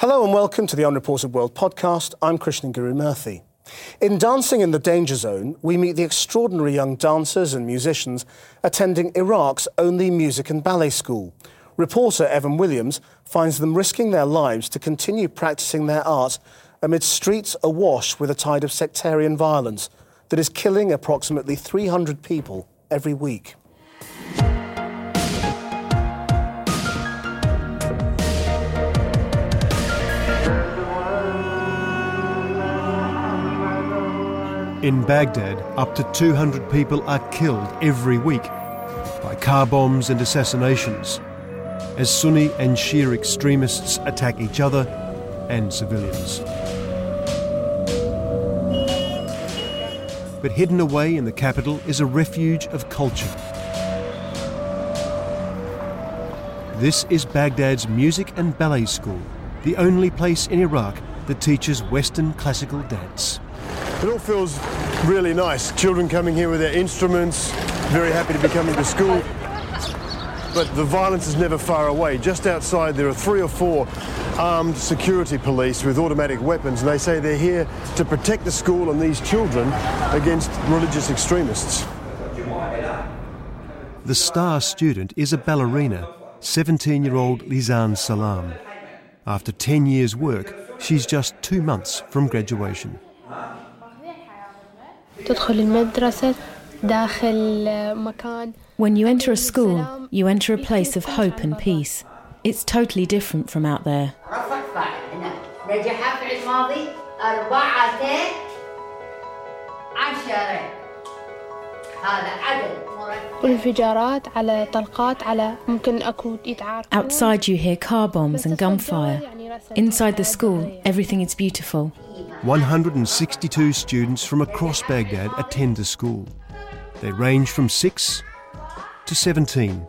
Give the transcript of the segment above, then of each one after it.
Hello and welcome to the Unreported World podcast. I'm Krishnan Guru Murthy. In Dancing in the Danger Zone, we meet the extraordinary young dancers and musicians attending Iraq's only music and ballet school. Reporter Evan Williams finds them risking their lives to continue practicing their art amid streets awash with a tide of sectarian violence that is killing approximately 300 people every week. In Baghdad, up to 200 people are killed every week by car bombs and assassinations as Sunni and Shia extremists attack each other and civilians. But hidden away in the capital is a refuge of culture. This is Baghdad's Music and Ballet School, the only place in Iraq that teaches Western classical dance. It all feels really nice. Children coming here with their instruments, very happy to be coming to school. But the violence is never far away. Just outside, there are three or four armed security police with automatic weapons, and they say they're here to protect the school and these children against religious extremists. The star student is a ballerina, 17 year old Lizan Salam. After 10 years' work, she's just two months from graduation. When you enter a school, you enter a place of hope and peace. It's totally different from out there. Outside you hear car bombs and gunfire. Inside the school, everything is beautiful. 162 students from across Baghdad attend the school. They range from 6 to 17.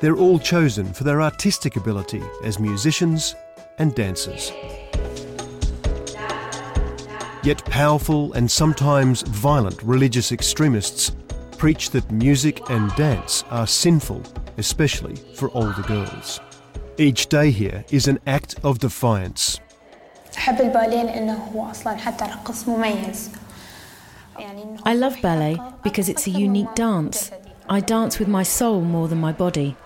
They're all chosen for their artistic ability as musicians and dancers. Yet powerful and sometimes violent religious extremists preach that music and dance are sinful, especially for older girls. Each day here is an act of defiance. I love ballet because it's a unique dance. I dance with my soul more than my body.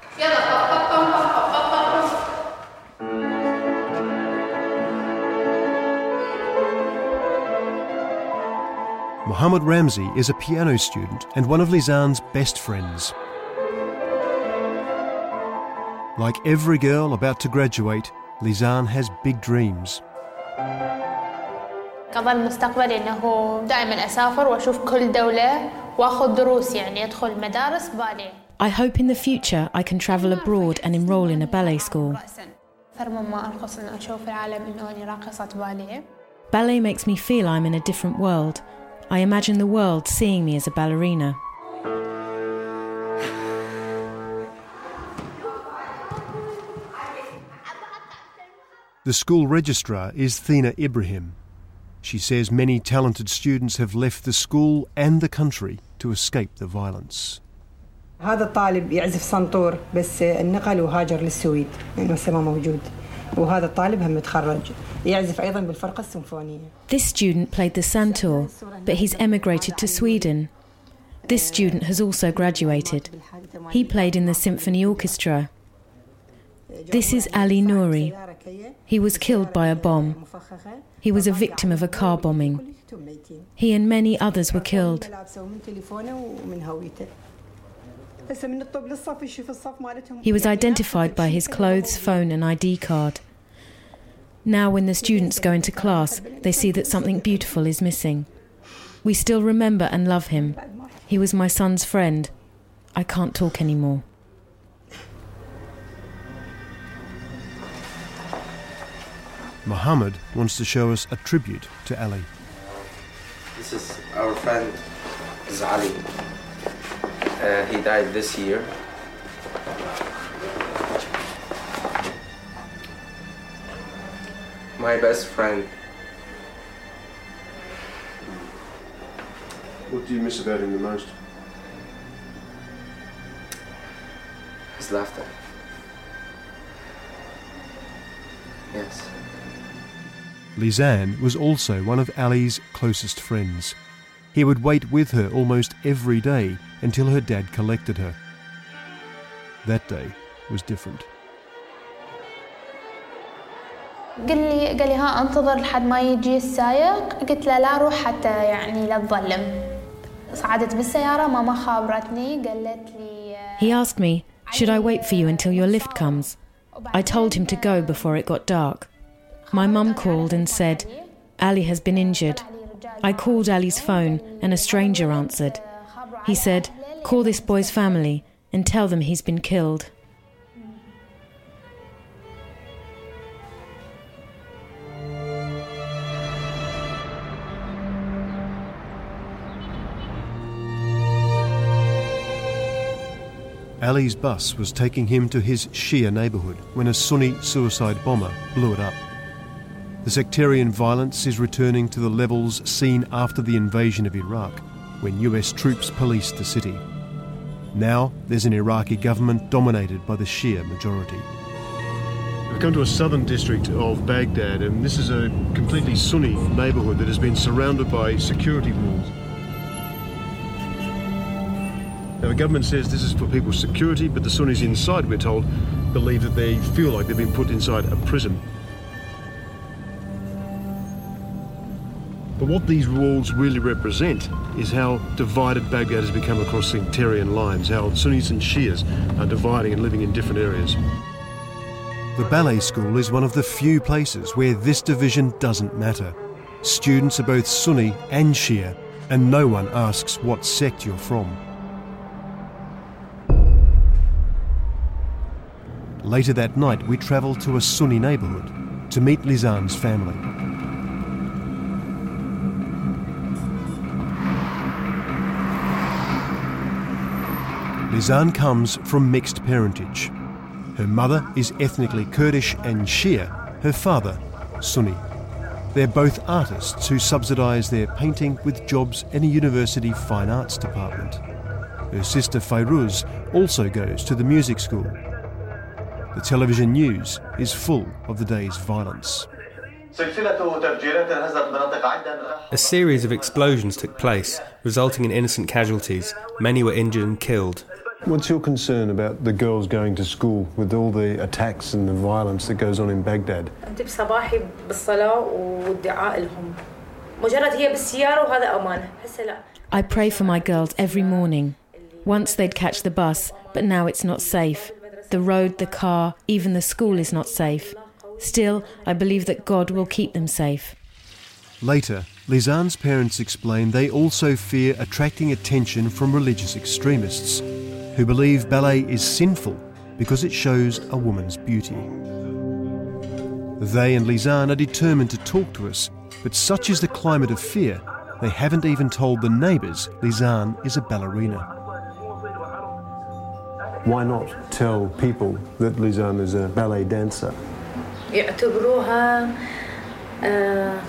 Mohammed Ramzi is a piano student and one of Lizan's best friends. Like every girl about to graduate, Lizan has big dreams. قضى المستقبل انه دائما اسافر واشوف كل دوله واخذ دروس يعني ادخل مدارس باليه. I hope in the future I can travel abroad and enroll in a ballet school. أكثر مما أرقص أن أشوف العالم إنه أني راقصة باليه. Ballet makes me feel I'm in a different world. I imagine the world seeing me as a ballerina. The school registrar is Thina Ibrahim. She says many talented students have left the school and the country to escape the violence. هذا الطالب يعزف سنطور بس انقل وهاجر للسويد لانه هسه ما موجود وهذا الطالب هم متخرج يعزف أيضا بالفرقة السيمفونية This student played the santur, but he's emigrated to Sweden. This student has also graduated. He played in the symphony orchestra. This is Ali Nouri. He was killed by a bomb. He was a victim of a car bombing. He and many others were killed. He was identified by his clothes, phone, and ID card. Now, when the students go into class, they see that something beautiful is missing. We still remember and love him. He was my son's friend. I can't talk anymore. Mohammed wants to show us a tribute to Ali. This is our friend Zali. Uh, he died this year. My best friend. What do you miss about him the most? His laughter. Yes. Lizanne was also one of Ali's closest friends. He would wait with her almost every day until her dad collected her. That day was different. قال لي قال لي ها انتظر لحد ما يجي السايق قلت له لا روح حتى يعني لا تظلم صعدت بالسيارة ماما خابرتني قالت لي He asked me, Should I wait for you until your lift comes? I told him to go before it got dark. My mum called and said, Ali has been injured. I called Ali's phone and a stranger answered. He said, Call this boy's family and tell them he's been killed. Ali's bus was taking him to his Shia neighbourhood when a Sunni suicide bomber blew it up. The sectarian violence is returning to the levels seen after the invasion of Iraq, when US troops policed the city. Now there's an Iraqi government dominated by the Shia majority. We've come to a southern district of Baghdad, and this is a completely Sunni neighbourhood that has been surrounded by security walls. Now, the government says this is for people's security, but the Sunnis inside, we're told, believe that they feel like they've been put inside a prison. But what these walls really represent is how divided Baghdad has become across sectarian lines, how Sunnis and Shias are dividing and living in different areas. The ballet school is one of the few places where this division doesn't matter. Students are both Sunni and Shia, and no one asks what sect you're from. Later that night, we travel to a Sunni neighbourhood to meet Lizan's family. Lizan comes from mixed parentage. Her mother is ethnically Kurdish and Shia, her father, Sunni. They're both artists who subsidise their painting with jobs in a university fine arts department. Her sister Fairuz also goes to the music school. The television news is full of the day's violence. A series of explosions took place, resulting in innocent casualties. Many were injured and killed. What's your concern about the girls going to school with all the attacks and the violence that goes on in Baghdad? أنت بصباحي بالصلاة والدعاء لهم مجرد هي بالسيارة وهذا أمان هسه لا I pray for my girls every morning. Once they'd catch the bus, but now it's not safe. The road, the car, even the school is not safe. Still, I believe that God will keep them safe. Later, Lizan's parents explain they also fear attracting attention from religious extremists who believe ballet is sinful because it shows a woman's beauty. They and Lizan are determined to talk to us, but such is the climate of fear, they haven't even told the neighbours Lizan is a ballerina. Why not tell people that Lizan is a ballet dancer? يعتبروها آه،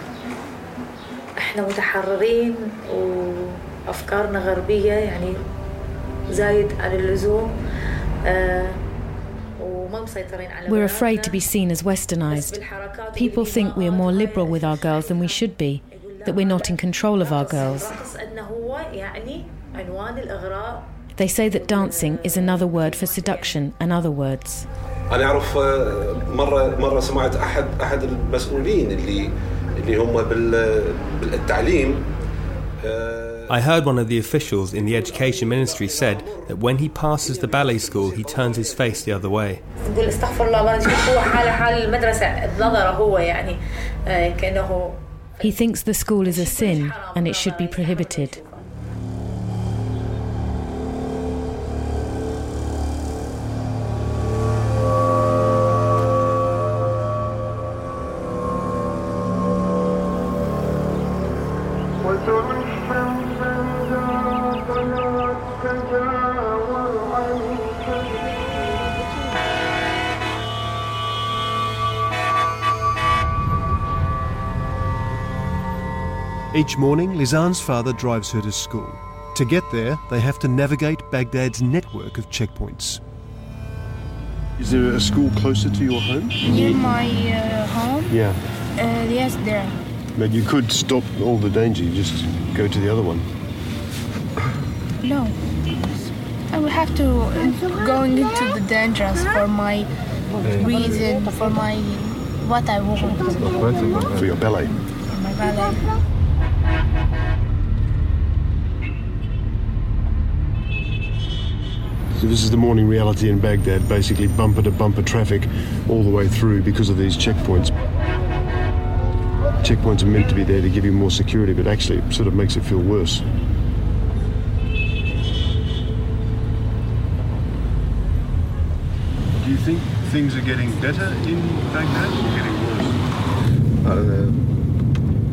احنا متحررين وافكارنا غربيه يعني We're afraid بناتنا. to be seen as بس westernized. بالحركات People think we are more liberal with our girls than we should be, that we're not in control of our girls. الرقص انه هو يعني عنوان الاغراء They say that dancing is another word for seduction and other words. انا اعرف آه، مره مره سمعت احد احد المسؤولين اللي اللي هم بال- بالتعليم آه، I heard one of the officials in the education ministry said that when he passes the ballet school, he turns his face the other way. He thinks the school is a sin and it should be prohibited. Each morning, Lizan's father drives her to school. To get there, they have to navigate Baghdad's network of checkpoints. Is there a school closer to your home? Near my uh, home? Yeah. Uh, yes, there. But you could stop all the danger, you just go to the other one. No. I will have to uh, going into the dangers for my reason, for my what I want. For your ballet. For my ballet. So this is the morning reality in Baghdad, basically bumper to bumper traffic all the way through because of these checkpoints. Checkpoints are meant to be there to give you more security, but actually it sort of makes it feel worse. Do you think things are getting better in Baghdad or getting worse?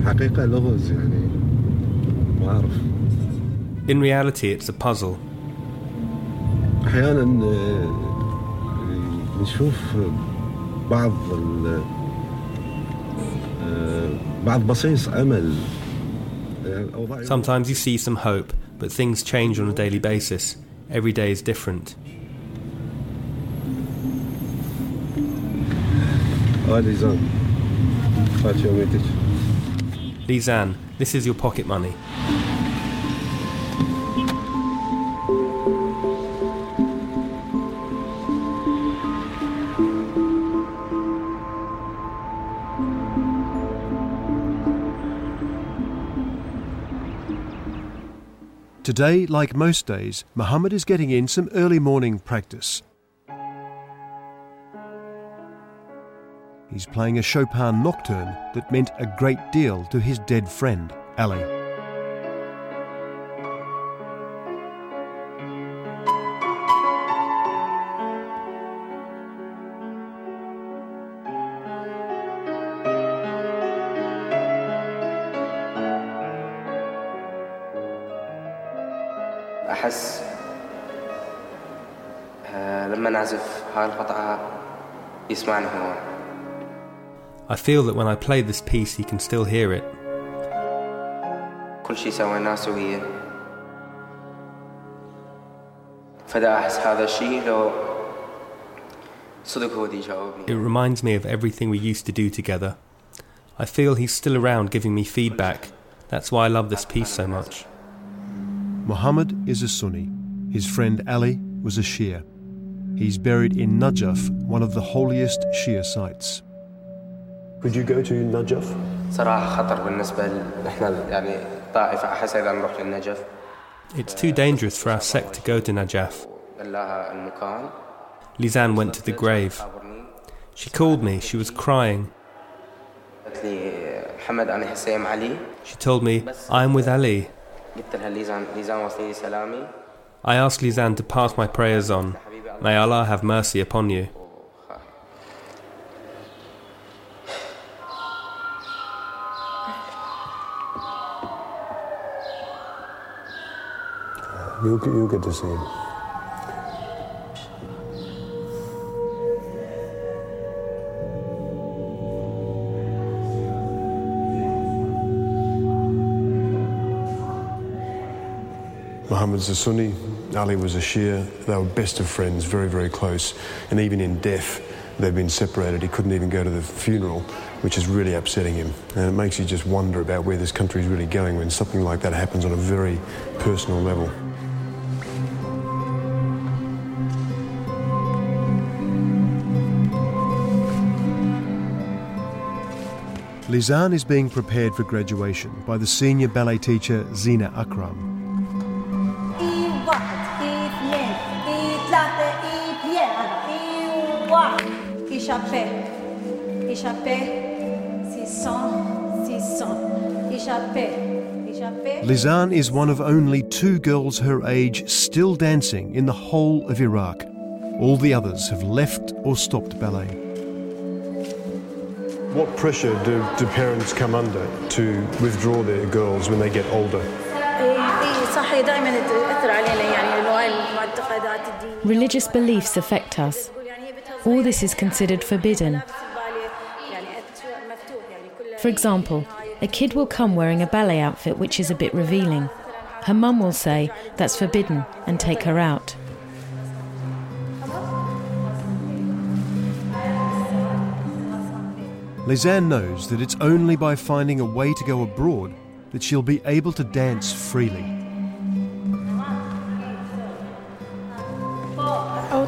حقيقة لغز يعني ما أعرف In reality, it's a puzzle. أحيانا آه، نشوف بعض ال- آه، بعض بصيص أمل يعني الأوضاع Sometimes you see some hope, but things change on a daily basis. Every day is different. آه ليزان هات يوميتك Lizanne, this is your pocket money. Today, like most days, Muhammad is getting in some early morning practice. He's playing a Chopin nocturne that meant a great deal to his dead friend, Ali. أحس آه، لما نعزف هاي القطعة يسمعني هو I feel that when I play this piece, he can still hear it. كل شيء سويناه سوية فدا أحس هذا الشيء لو صدق هو دي يجاوبني It reminds me of everything we used to do together. I feel he's still around giving me feedback. That's why I love this piece so much. Muhammad is a Sunni. His friend Ali was a Shia. He's buried in Najaf, one of the holiest Shia sites. Would you go to Najaf? It's too dangerous for our sect to go to Najaf. Lizanne went to the grave. She called me, she was crying. She told me, I'm with Ali. I ask Lizan to pass my prayers on. May Allah have mercy upon you. You, you get to see. Muhammad's a Sunni, Ali was a Shia. They were best of friends, very, very close. And even in death, they've been separated. He couldn't even go to the funeral, which is really upsetting him. And it makes you just wonder about where this country is really going when something like that happens on a very personal level. Lizanne is being prepared for graduation by the senior ballet teacher Zina Akram. Lizan is one of only two girls her age still dancing in the whole of Iraq. All the others have left or stopped ballet. What pressure do, do parents come under to withdraw their girls when they get older? Religious beliefs affect us. All this is considered forbidden, for example, a kid will come wearing a ballet outfit which is a bit revealing. Her mum will say, That's forbidden, and take her out. Lizanne knows that it's only by finding a way to go abroad that she'll be able to dance freely.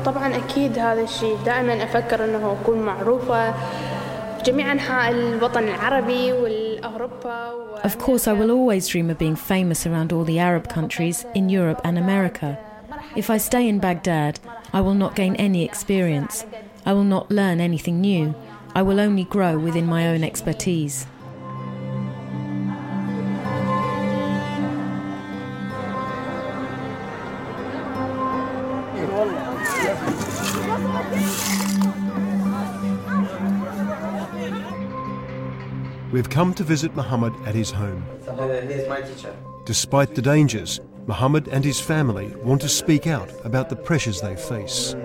طبعا أكيد هذا الشيء دائما أفكر أنه أكون معروفة of course, I will always dream of being famous around all the Arab countries in Europe and America. If I stay in Baghdad, I will not gain any experience. I will not learn anything new. I will only grow within my own expertise. We've come to visit Muhammad at his home. He's my teacher. Despite the dangers, Muhammad and his family want to speak out about the pressures they face.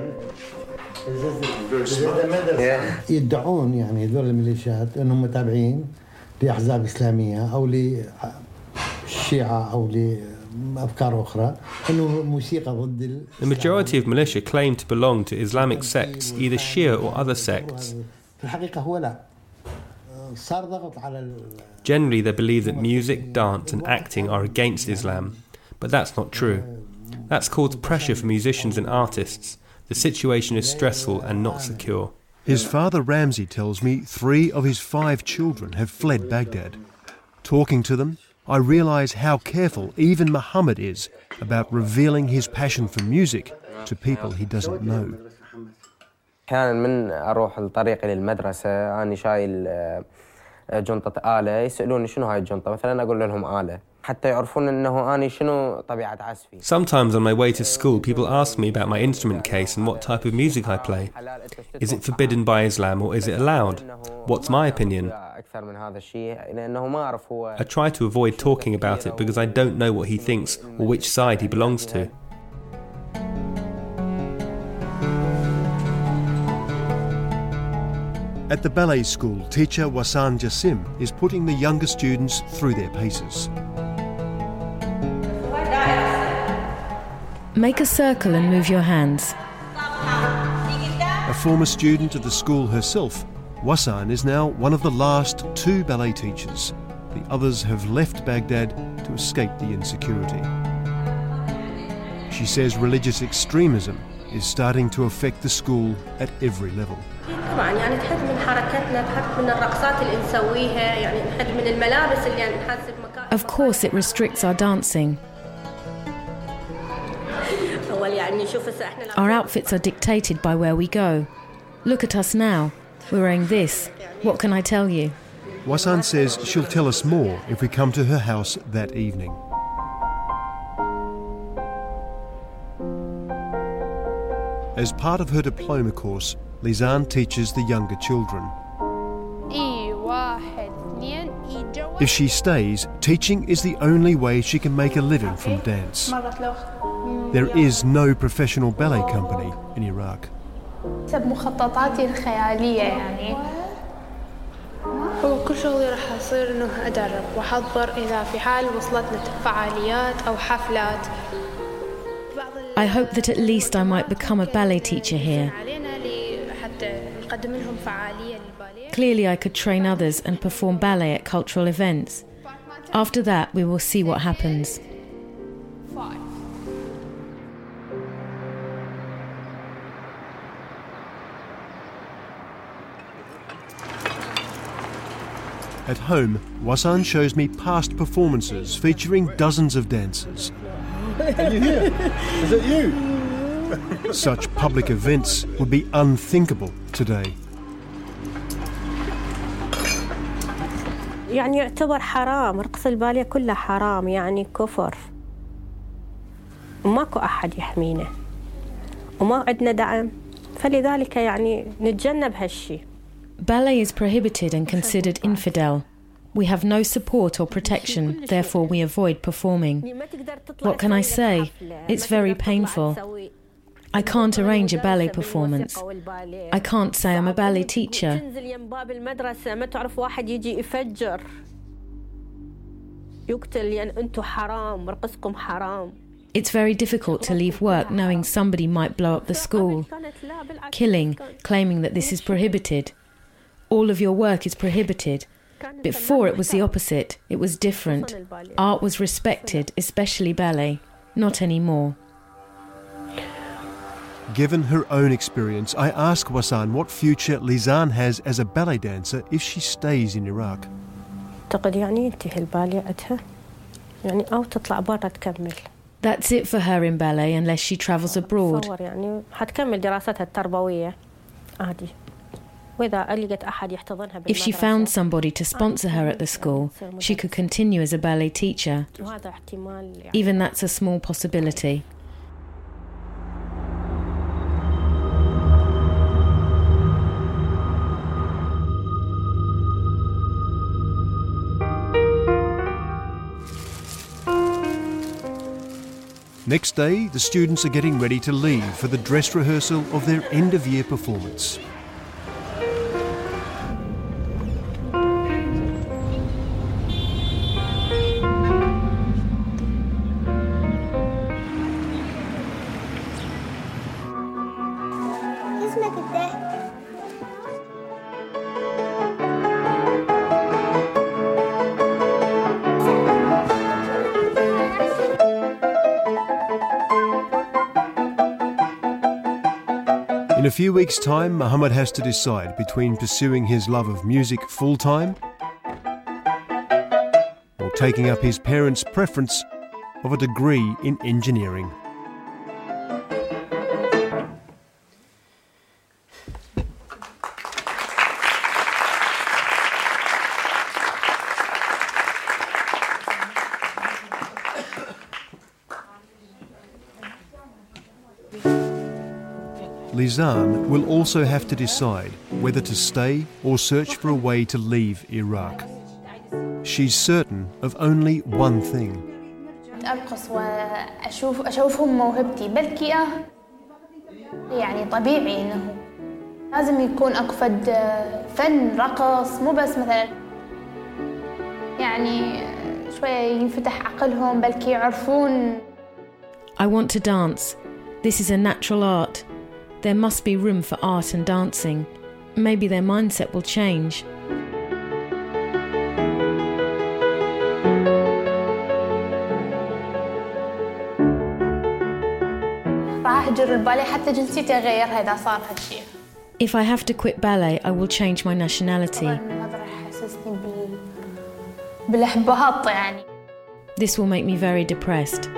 يدعون يعني هذول الميليشيات انهم تابعين لاحزاب اسلاميه او للشيعه او لافكار اخرى انه موسيقى ضد ال- The majority of militia claim to belong to Islamic sects, either Shia or other sects. Generally, they believe that music, dance, and acting are against Islam, but that's not true. That's caused pressure for musicians and artists. The situation is stressful and not secure. His father Ramsey tells me three of his five children have fled Baghdad. Talking to them, I realise how careful even Muhammad is about revealing his passion for music to people he doesn't know. احيانا من اروح لطريقي للمدرسه اني شايل آه، جنطه اله يسالوني شنو هاي الجنطه مثلا اقول لهم اله حتى يعرفون انه اني شنو طبيعه عزفي Sometimes on my way to school, people ask me about my instrument case and what type of music I play. Is it forbidden by Islam or is it allowed? What's my opinion? اكثر من هذا الشيء لانه ما اعرف هو I try to avoid talking about it because I don't know what he thinks or which side he belongs to. At the ballet school, teacher Wasan Jassim is putting the younger students through their paces. Make a circle and move your hands. A former student of the school herself, Wasan is now one of the last two ballet teachers. The others have left Baghdad to escape the insecurity. She says religious extremism is starting to affect the school at every level. Of course, it restricts our dancing. Our outfits are dictated by where we go. Look at us now. We're wearing this. What can I tell you? Wasan says she'll tell us more if we come to her house that evening. As part of her diploma course, Lisanne teaches the younger children. إي واحد اثنين إي جوا If she stays, teaching is the only way she can make a living from dance. مرت لو There is no professional ballet company in Iraq. حسب مخططاتي الخيالية يعني هو كل شغلي راح يصير انه ادرب واحضر اذا في حال وصلتنا فعاليات او حفلات I hope that at least I might become a ballet teacher here. Clearly, I could train others and perform ballet at cultural events. After that, we will see what happens. At home, Wasan shows me past performances featuring dozens of dancers. Are you here? Is it you? Such public events would be unthinkable today. يعني يعتبر حرام رقص الباليه كله حرام يعني كفر وماكو أحد يحمينا وما عندنا دعم فلذلك يعني نتجنب هالشي Ballet is prohibited and considered infidel. We have no support or protection, therefore, we avoid performing. What can I say? It's very painful. I can't arrange a ballet performance. I can't say I'm a ballet teacher. It's very difficult to leave work knowing somebody might blow up the school. Killing, claiming that this is prohibited. All of your work is prohibited. Before it was the opposite, it was different. Art was respected, especially ballet. Not anymore. Given her own experience, I ask Wasan what future Lizan has as a ballet dancer if she stays in Iraq. That's it for her in ballet unless she travels abroad. If she found somebody to sponsor her at the school, she could continue as a ballet teacher. Even that's a small possibility. Next day, the students are getting ready to leave for the dress rehearsal of their end of year performance. In a few weeks' time, Muhammad has to decide between pursuing his love of music full time or taking up his parents' preference of a degree in engineering. Lizan will also have to decide whether to stay or search for a way to leave Iraq. She's certain of only one thing أرقص وأشوف أشوفهم موهبتي بلكي آه يعني طبيعي إنه لازم يكون أكو فد فن رقص مو بس مثلا يعني شوية ينفتح عقلهم بلكي يعرفون I want to dance. This is a natural art. There must be room for art and dancing. Maybe their mindset will change. If I have to quit ballet, I will change my nationality. This will make me very depressed.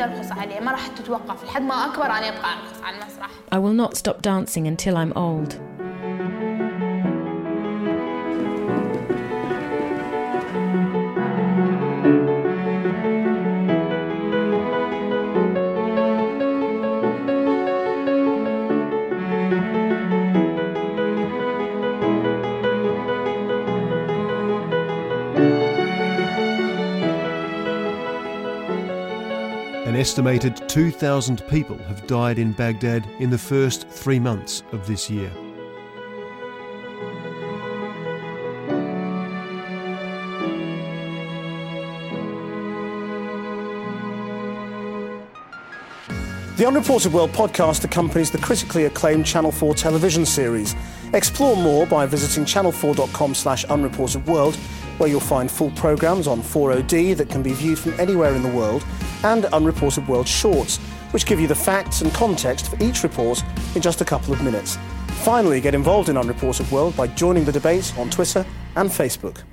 وأكيد أرقص عليه ما راح تتوقف لحد ما أكبر أنا أبقى أرقص على المسرح I will not stop dancing until I'm old. An estimated 2,000 people have died in Baghdad in the first three months of this year. The Unreported World podcast accompanies the critically acclaimed Channel 4 television series. Explore more by visiting channel4.com slash unreportedworld, where you'll find full programmes on 4OD that can be viewed from anywhere in the world, and Unreported World shorts, which give you the facts and context for each report in just a couple of minutes. Finally, get involved in Unreported World by joining the debate on Twitter and Facebook.